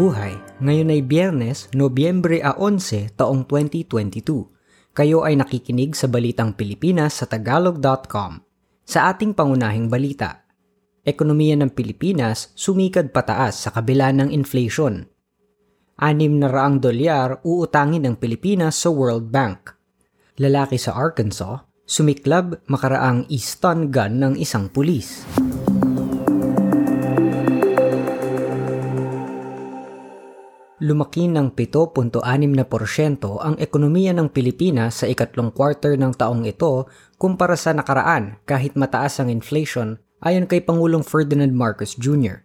kabuhay. Ngayon ay Biyernes, Nobyembre a 11, taong 2022. Kayo ay nakikinig sa Balitang Pilipinas sa Tagalog.com. Sa ating pangunahing balita, ekonomiya ng Pilipinas sumikad pataas sa kabila ng inflation. Anim na raang dolyar uutangin ng Pilipinas sa World Bank. Lalaki sa Arkansas, sumiklab makaraang e-stun gun ng isang pulis. Lumaki ng 7.6% ang ekonomiya ng Pilipinas sa ikatlong quarter ng taong ito kumpara sa nakaraan kahit mataas ang inflation ayon kay Pangulong Ferdinand Marcos Jr.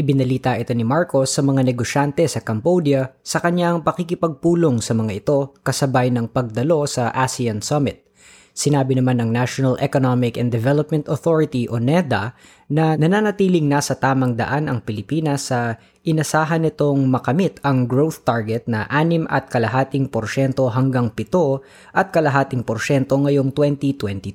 Ibinalita ito ni Marcos sa mga negosyante sa Cambodia sa kanyang pakikipagpulong sa mga ito kasabay ng pagdalo sa ASEAN Summit. Sinabi naman ng National Economic and Development Authority o NEDA na nananatiling nasa tamang daan ang Pilipinas sa inasahan nitong makamit ang growth target na 6 at kalahating porsyento hanggang 7 at kalahating porsyento ngayong 2022.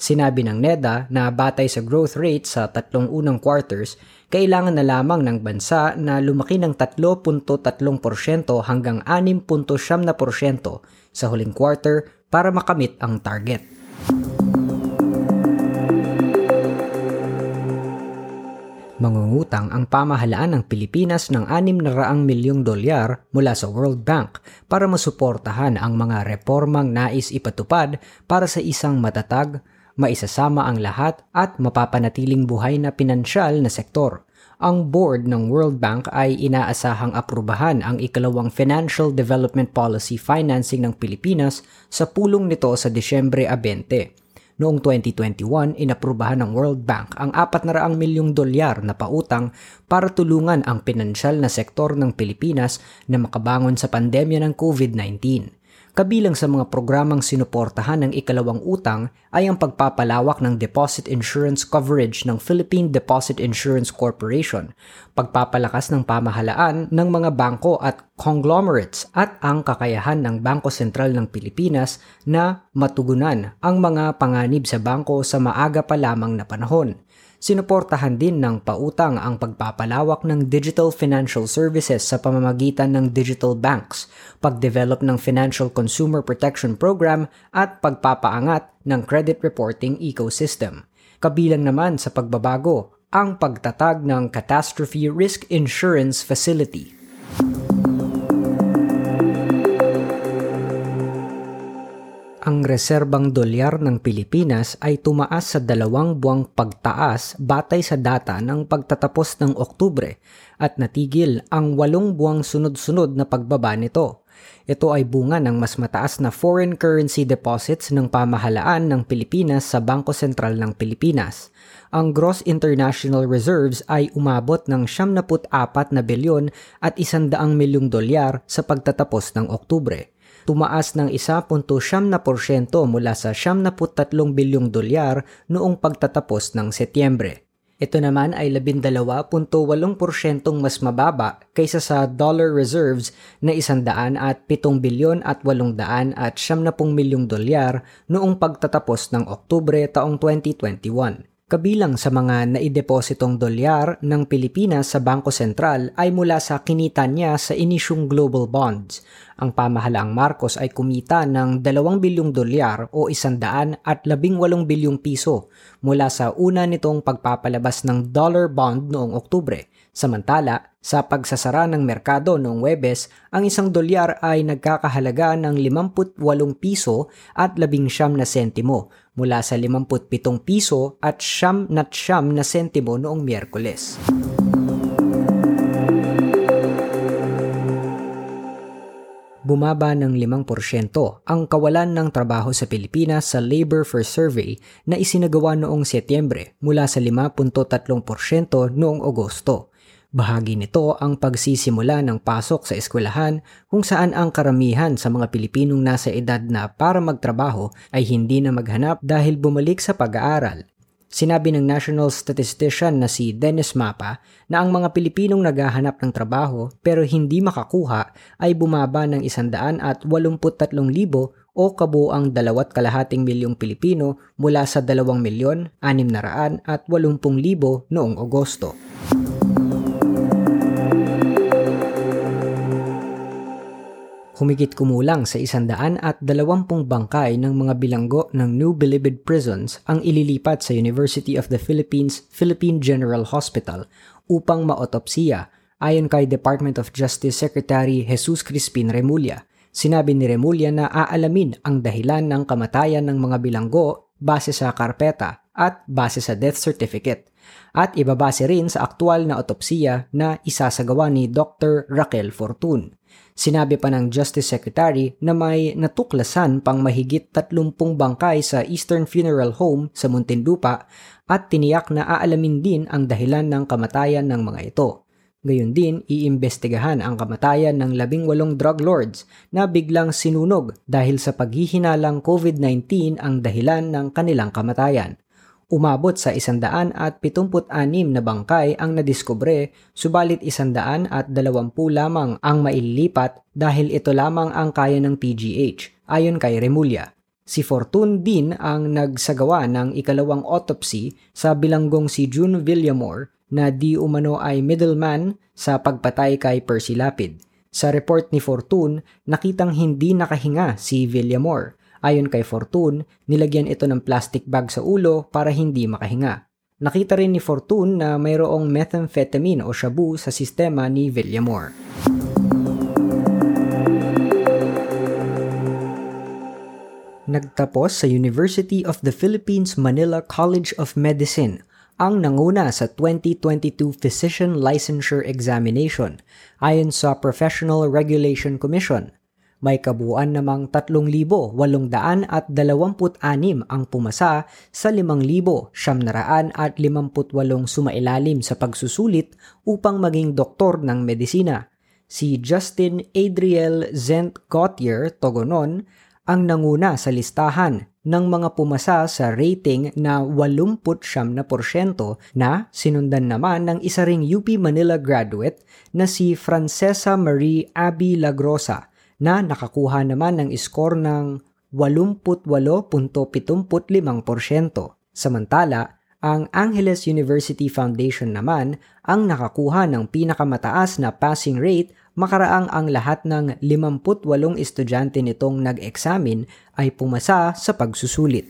Sinabi ng NEDA na batay sa growth rate sa tatlong unang quarters, kailangan na lamang ng bansa na lumaki ng 3.3% hanggang 6.7% sa huling quarter para makamit ang target. Mangungutang ang pamahalaan ng Pilipinas ng 600 milyong dolyar mula sa World Bank para masuportahan ang mga reformang nais ipatupad para sa isang matatag, maisasama ang lahat at mapapanatiling buhay na pinansyal na sektor ang board ng World Bank ay inaasahang aprubahan ang ikalawang Financial Development Policy financing ng Pilipinas sa pulong nito sa Disyembre 20. Noong 2021, inaprubahan ng World Bank ang 400 milyong dolyar na pautang para tulungan ang pinansyal na sektor ng Pilipinas na makabangon sa pandemya ng COVID-19. Kabilang sa mga programang sinuportahan ng ikalawang utang ay ang pagpapalawak ng deposit insurance coverage ng Philippine Deposit Insurance Corporation, pagpapalakas ng pamahalaan ng mga bangko at conglomerates at ang kakayahan ng Bangko Sentral ng Pilipinas na matugunan ang mga panganib sa bangko sa maaga pa lamang na panahon. Sinuportahan din ng pautang ang pagpapalawak ng digital financial services sa pamamagitan ng digital banks, pagdevelop ng Financial Consumer Protection Program at pagpapaangat ng credit reporting ecosystem. Kabilang naman sa pagbabago ang pagtatag ng Catastrophe Risk Insurance Facility ang reserbang dolyar ng Pilipinas ay tumaas sa dalawang buwang pagtaas batay sa data ng pagtatapos ng Oktubre at natigil ang walong buwang sunod-sunod na pagbaba nito. Ito ay bunga ng mas mataas na foreign currency deposits ng pamahalaan ng Pilipinas sa Bangko Sentral ng Pilipinas. Ang gross international reserves ay umabot ng 74 na bilyon at 100 milyong dolyar sa pagtatapos ng Oktubre tumaas ng 1.7% mula sa 73 bilyong dolyar noong pagtatapos ng Setyembre. Ito naman ay 12.8% mas mababa kaysa sa dollar reserves na 100 at 7 bilyon at 800 at 70 milyong dolyar noong pagtatapos ng Oktubre taong 2021. Kabilang sa mga naidepositong dolyar ng Pilipinas sa Bangko Sentral ay mula sa kinita niya sa inisyong global bonds. Ang pamahalaang Marcos ay kumita ng 2 bilyong dolyar o 100 at 18 bilyong piso mula sa una nitong pagpapalabas ng dollar bond noong Oktubre. Samantala, sa pagsasara ng merkado noong Webes, ang isang dolyar ay nagkakahalaga ng 58 piso at 19 na sentimo mula sa 57 piso at siyam na siyam na sentimo noong Miyerkules. Bumaba ng 5% ang kawalan ng trabaho sa Pilipinas sa Labor First Survey na isinagawa noong Setyembre mula sa 5.3% noong Agosto. Bahagi nito ang pagsisimula ng pasok sa eskwelahan kung saan ang karamihan sa mga Pilipinong nasa edad na para magtrabaho ay hindi na maghanap dahil bumalik sa pag-aaral. Sinabi ng national statistician na si Dennis Mapa na ang mga Pilipinong naghahanap ng trabaho pero hindi makakuha ay bumaba ng 183,000 o kabuang dalawat kalahating milyong Pilipino mula sa 2 milyon 600 at 80,000 noong Agosto. Humigit kumulang sa isandaan at dalawampung bangkay ng mga bilanggo ng New Bilibid Prisons ang ililipat sa University of the Philippines Philippine General Hospital upang maotopsiya ayon kay Department of Justice Secretary Jesus Crispin Remulla. Sinabi ni Remulla na aalamin ang dahilan ng kamatayan ng mga bilanggo base sa karpeta at base sa death certificate at ibabase rin sa aktwal na otopsiya na isasagawa ni Dr. Raquel Fortun. Sinabi pa ng Justice Secretary na may natuklasan pang mahigit 30 bangkay sa Eastern Funeral Home sa Muntinlupa at tiniyak na aalamin din ang dahilan ng kamatayan ng mga ito. Gayon din, iimbestigahan ang kamatayan ng labing walong drug lords na biglang sinunog dahil sa paghihinalang COVID-19 ang dahilan ng kanilang kamatayan. Umabot sa isandaan at 76 na bangkay ang nadiskubre, subalit isandaan at dalawampu lamang ang maililipat dahil ito lamang ang kaya ng PGH, ayon kay Remulla. Si Fortune din ang nagsagawa ng ikalawang autopsy sa bilanggong si June Villamore na di umano ay middleman sa pagpatay kay Percy Lapid. Sa report ni Fortune, nakitang hindi nakahinga si Villamore Ayon kay Fortune, nilagyan ito ng plastic bag sa ulo para hindi makahinga. Nakita rin ni Fortune na mayroong methamphetamine o shabu sa sistema ni Villamore. Nagtapos sa University of the Philippines Manila College of Medicine ang nanguna sa 2022 Physician Licensure Examination ayon sa Professional Regulation Commission may kabuuan namang 3,826 ang pumasa sa 5,758 sumailalim sa pagsusulit upang maging doktor ng medisina. Si Justin Adriel Zent Gautier Togonon ang nanguna sa listahan ng mga pumasa sa rating na 89% na sinundan naman ng isa ring UP Manila graduate na si Francesa Marie Abby Lagrosa na nakakuha naman ng score ng 88.75%. Samantala, ang Angeles University Foundation naman ang nakakuha ng pinakamataas na passing rate makaraang ang lahat ng 58 estudyante nitong nag-examine ay pumasa sa pagsusulit.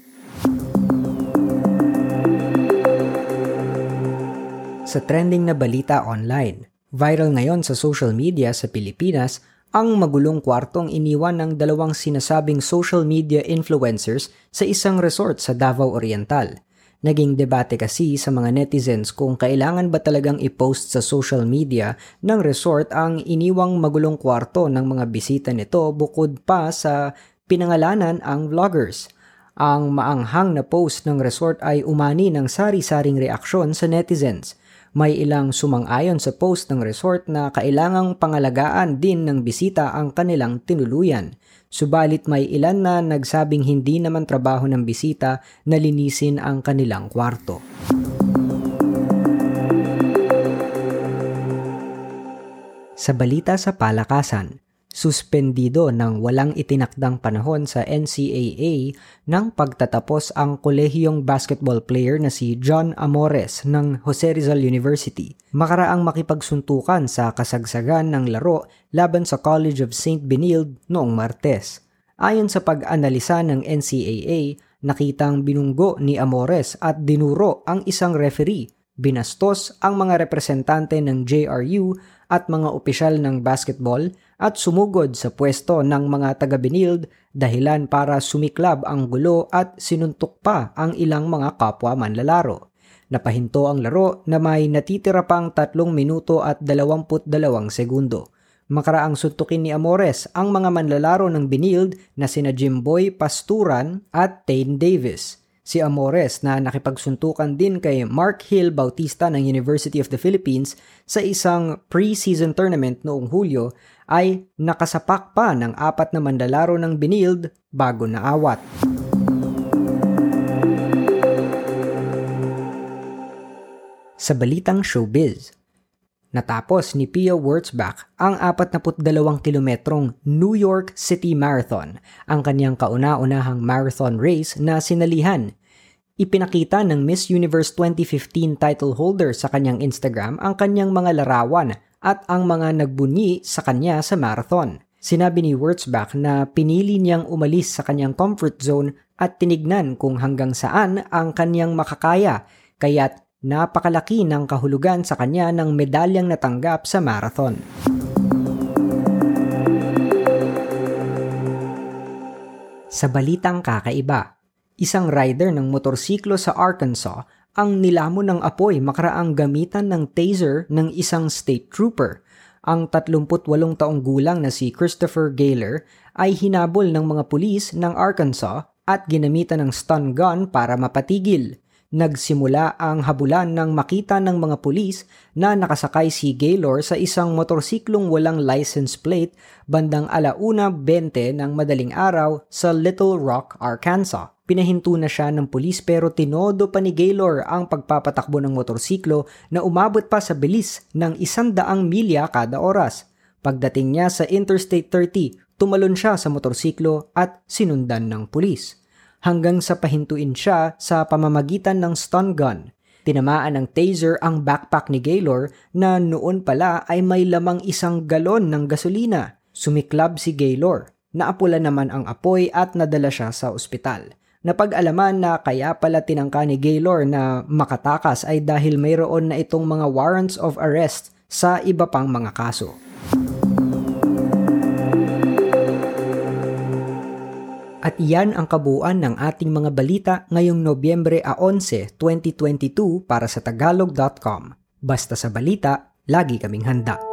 Sa trending na balita online, viral ngayon sa social media sa Pilipinas ang magulong kwartong iniwan ng dalawang sinasabing social media influencers sa isang resort sa Davao Oriental. Naging debate kasi sa mga netizens kung kailangan ba talagang i-post sa social media ng resort ang iniwang magulong kwarto ng mga bisita nito bukod pa sa pinangalanan ang vloggers. Ang maanghang na post ng resort ay umani ng sari-saring reaksyon sa netizens – may ilang sumang-ayon sa post ng resort na kailangang pangalagaan din ng bisita ang kanilang tinuluyan. Subalit may ilan na nagsabing hindi naman trabaho ng bisita na linisin ang kanilang kwarto. Sa balita sa palakasan, suspendido ng walang itinakdang panahon sa NCAA nang pagtatapos ang kolehiyong basketball player na si John Amores ng Jose Rizal University makaraang makipagsuntukan sa kasagsagan ng laro laban sa College of St. Benilde noong Martes. Ayon sa pag-analisa ng NCAA, nakitang binunggo ni Amores at dinuro ang isang referee binastos ang mga representante ng JRU at mga opisyal ng basketball at sumugod sa pwesto ng mga taga-Benild dahilan para sumiklab ang gulo at sinuntok pa ang ilang mga kapwa manlalaro. Napahinto ang laro na may natitira pang 3 minuto at 22 segundo. Makaraang suntukin ni Amores ang mga manlalaro ng Benild na sina Jimboy Pasturan at Tane Davis. Si Amores na nakipagsuntukan din kay Mark Hill Bautista ng University of the Philippines sa isang pre-season tournament noong Hulyo ay nakasapak pa ng apat na mandalaro ng Binild bago naawat. Sa balitang showbiz, natapos ni Pia Wurtzbach ang 42 kilometrong New York City Marathon, ang kanyang kauna-unahang marathon race na sinalihan. Ipinakita ng Miss Universe 2015 title holder sa kanyang Instagram ang kanyang mga larawan at ang mga nagbunyi sa kanya sa marathon. Sinabi ni Wurtzbach na pinili niyang umalis sa kanyang comfort zone at tinignan kung hanggang saan ang kanyang makakaya kaya't napakalaki ng kahulugan sa kanya ng medalyang natanggap sa marathon. Sa balitang kakaiba, isang rider ng motorsiklo sa Arkansas ang nilamon ng apoy makaraang gamitan ng taser ng isang state trooper ang 38 taong gulang na si Christopher Gaylor ay hinabol ng mga pulis ng Arkansas at ginamitan ng stun gun para mapatigil. Nagsimula ang habulan nang makita ng mga pulis na nakasakay si Gaylor sa isang motorsiklong walang license plate bandang alauna 20 ng madaling araw sa Little Rock, Arkansas. Pinahinto na siya ng pulis pero tinodo pa ni Gaylor ang pagpapatakbo ng motorsiklo na umabot pa sa bilis ng isandaang milya kada oras. Pagdating niya sa Interstate 30, tumalon siya sa motorsiklo at sinundan ng pulis hanggang sa pahintuin siya sa pamamagitan ng stun gun. Tinamaan ng taser ang backpack ni Gaylor na noon pala ay may lamang isang galon ng gasolina. Sumiklab si Gaylor. Naapula naman ang apoy at nadala siya sa ospital. Napag-alaman na kaya pala tinangka ni Gaylor na makatakas ay dahil mayroon na itong mga warrants of arrest sa iba pang mga kaso. At iyan ang kabuuan ng ating mga balita ngayong Nobyembre 11, 2022 para sa tagalog.com. Basta sa balita, lagi kaming handa.